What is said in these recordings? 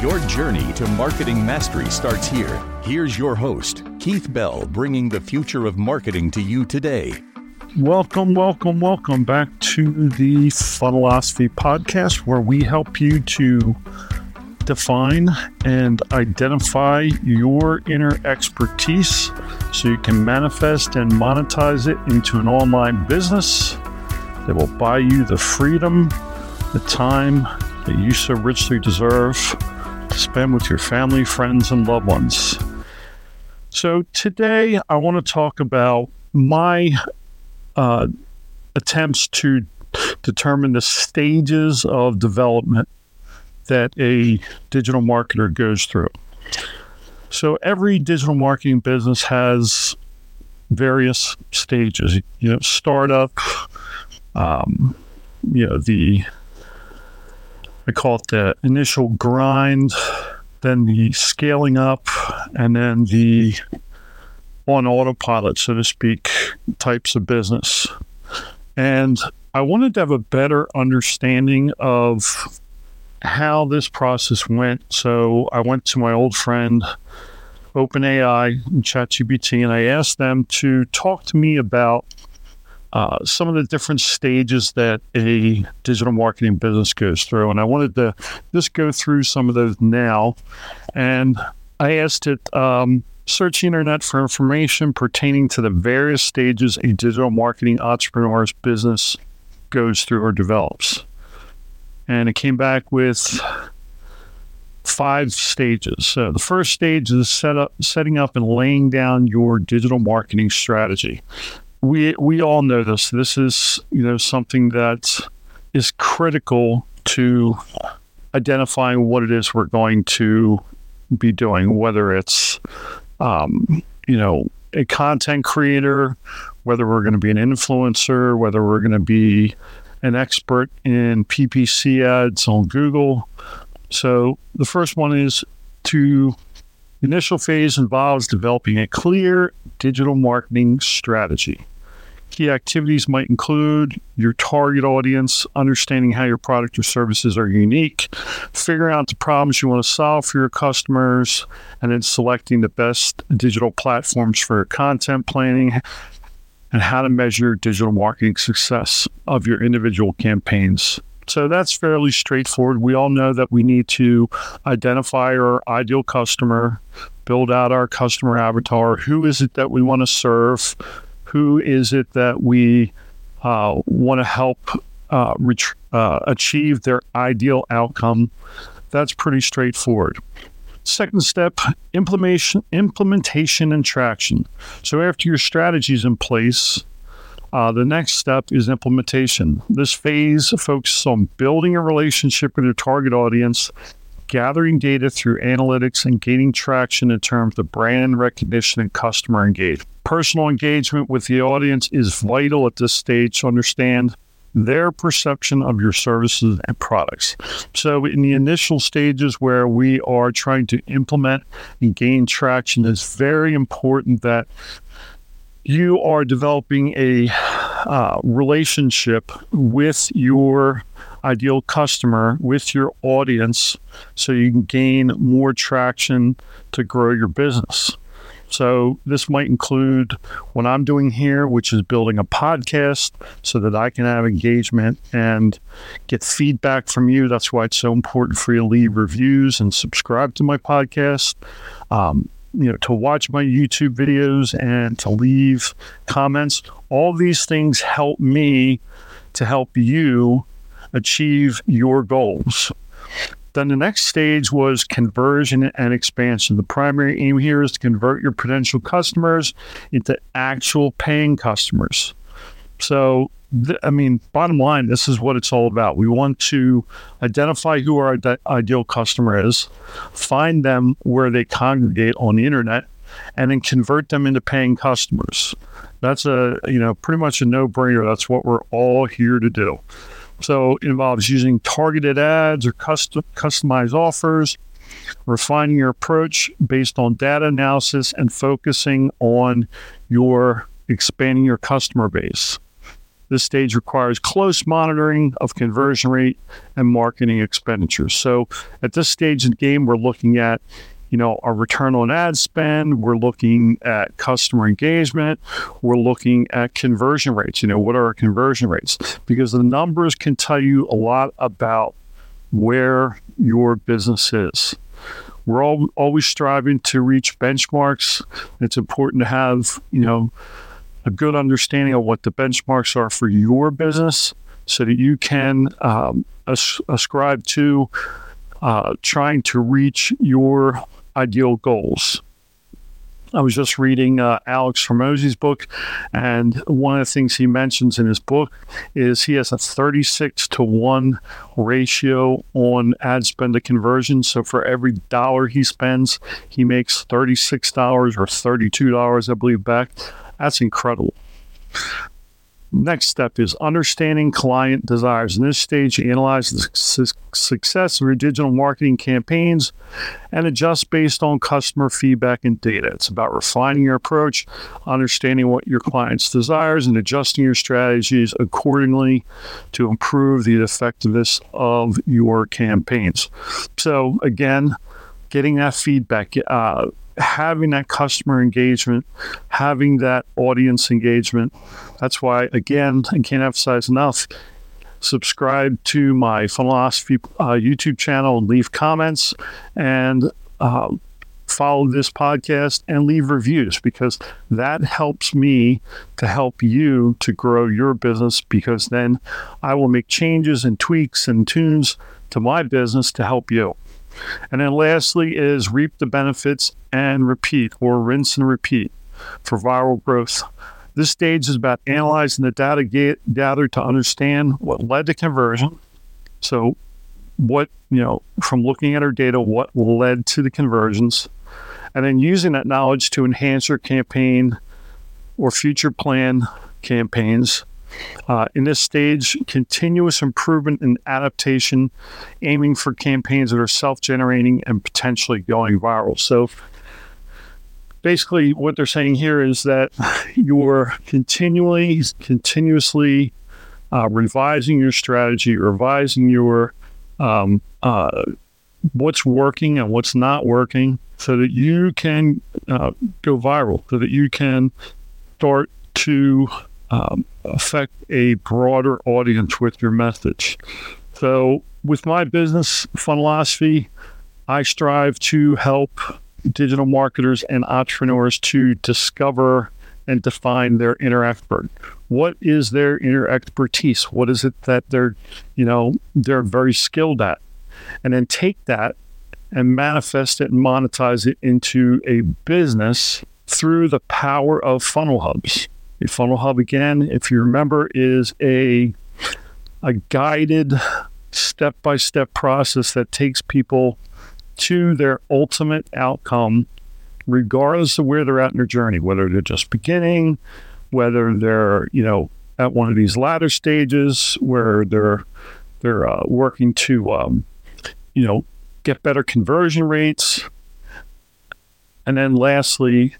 Your journey to marketing mastery starts here. Here's your host, Keith Bell, bringing the future of marketing to you today. Welcome, welcome, welcome back to the Funnelosophy podcast, where we help you to define and identify your inner expertise so you can manifest and monetize it into an online business that will buy you the freedom, the time that you so richly deserve to spend with your family, friends, and loved ones. So, today I want to talk about my uh, attempts to determine the stages of development that a digital marketer goes through. So, every digital marketing business has various stages, you know, startup, um, you know, the I call it the initial grind, then the scaling up, and then the on autopilot, so to speak, types of business. And I wanted to have a better understanding of how this process went. So I went to my old friend, OpenAI and ChatGPT, and I asked them to talk to me about uh, some of the different stages that a digital marketing business goes through. And I wanted to just go through some of those now. And I asked it, um, search the internet for information pertaining to the various stages a digital marketing entrepreneur's business goes through or develops. And it came back with five stages. So the first stage is set up, setting up and laying down your digital marketing strategy we we all know this. This is you know something that is critical to identifying what it is we're going to be doing, whether it's um, you know a content creator, whether we're going to be an influencer, whether we're going to be an expert in PPC ads on Google. So the first one is to initial phase involves developing a clear digital marketing strategy. Key activities might include your target audience, understanding how your product or services are unique, figuring out the problems you want to solve for your customers, and then selecting the best digital platforms for content planning and how to measure digital marketing success of your individual campaigns. So that's fairly straightforward. We all know that we need to identify our ideal customer, build out our customer avatar. Who is it that we want to serve? Who is it that we uh, want to help uh, ret- uh, achieve their ideal outcome? That's pretty straightforward. Second step, implementation, implementation and traction. So after your strategy is in place, uh, the next step is implementation. This phase focuses on building a relationship with your target audience, gathering data through analytics, and gaining traction in terms of brand recognition and customer engagement. Personal engagement with the audience is vital at this stage to understand their perception of your services and products. So, in the initial stages where we are trying to implement and gain traction, it's very important that you are developing a uh, relationship with your ideal customer, with your audience, so you can gain more traction to grow your business. So, this might include what I'm doing here, which is building a podcast so that I can have engagement and get feedback from you. That's why it's so important for you to leave reviews and subscribe to my podcast. Um, you know, to watch my YouTube videos and to leave comments. All these things help me to help you achieve your goals. Then the next stage was conversion and expansion. The primary aim here is to convert your potential customers into actual paying customers. So, th- I mean, bottom line, this is what it's all about. We want to identify who our ide- ideal customer is, find them where they congregate on the internet, and then convert them into paying customers. That's a, you know, pretty much a no brainer. That's what we're all here to do. So it involves using targeted ads or custom, customized offers, refining your approach based on data analysis, and focusing on your expanding your customer base. This stage requires close monitoring of conversion rate and marketing expenditures. So at this stage in the game, we're looking at you know, our return on ad spend. We're looking at customer engagement. We're looking at conversion rates. You know, what are our conversion rates? Because the numbers can tell you a lot about where your business is. We're all, always striving to reach benchmarks. It's important to have, you know, a good understanding of what the benchmarks are for your business so that you can um, as- ascribe to uh, trying to reach your ideal goals. I was just reading uh, Alex Hormozi's book, and one of the things he mentions in his book is he has a 36 to 1 ratio on ad spend to conversion. So for every dollar he spends, he makes $36 or $32, I believe, back. That's incredible. Next step is understanding client desires. In this stage, analyze the su- success of your digital marketing campaigns and adjust based on customer feedback and data. It's about refining your approach, understanding what your client's desires, and adjusting your strategies accordingly to improve the effectiveness of your campaigns. So, again, getting that feedback. Uh, having that customer engagement, having that audience engagement. That's why, again, I can't emphasize enough. Subscribe to my Funnelosophy uh, YouTube channel and leave comments and uh, follow this podcast and leave reviews because that helps me to help you to grow your business because then I will make changes and tweaks and tunes to my business to help you. And then lastly is reap the benefits and repeat or rinse and repeat for viral growth. This stage is about analyzing the data gathered to understand what led to conversion. So, what, you know, from looking at our data, what led to the conversions, and then using that knowledge to enhance your campaign or future plan campaigns uh, in this stage, continuous improvement and adaptation, aiming for campaigns that are self generating and potentially going viral. So, basically, what they're saying here is that you're continually, continuously uh, revising your strategy, revising your um, uh, what's working and what's not working so that you can uh, go viral, so that you can start to um, affect a broader audience with your message. So, with my business, Funnelosophy, I strive to help digital marketers and entrepreneurs to discover and define their inner expert. What is their inner expertise? What is it that they're, you know, they're very skilled at? And then take that and manifest it and monetize it into a business through the power of funnel hubs. A funnel hub, again, if you remember, is a a guided step by step process that takes people to their ultimate outcome, regardless of where they're at in their journey, whether they're just beginning, whether they're, you know, at one of these latter stages where they're they're uh, working to, um, you know, get better conversion rates, and then lastly,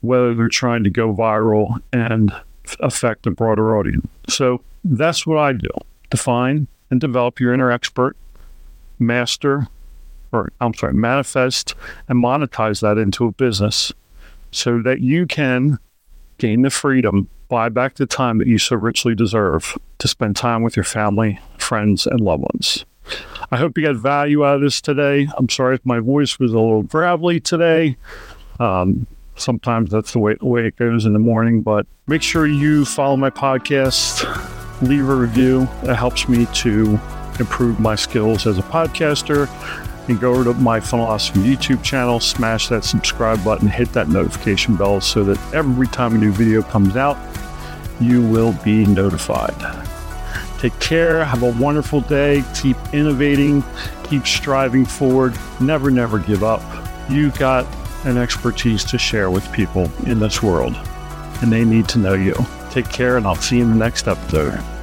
whether they're trying to go viral and affect a broader audience. So that's what I do define and develop your inner expert, master, or I'm sorry, manifest and monetize that into a business so that you can gain the freedom, buy back the time that you so richly deserve to spend time with your family, friends, and loved ones. I hope you got value out of this today. I'm sorry if my voice was a little gravelly today. Um, sometimes that's the way, the way it goes in the morning. But make sure you follow my podcast, leave a review. It helps me to improve my skills as a podcaster, and go over to my Funnelosophy YouTube channel, smash that subscribe button, hit that notification bell so that every time a new video comes out, you will be notified. Take care. Have a wonderful day. Keep innovating. Keep striving forward. Never, never give up. You've got an expertise to share with people in this world, and they need to know you. Take care, and I'll see you in the next episode.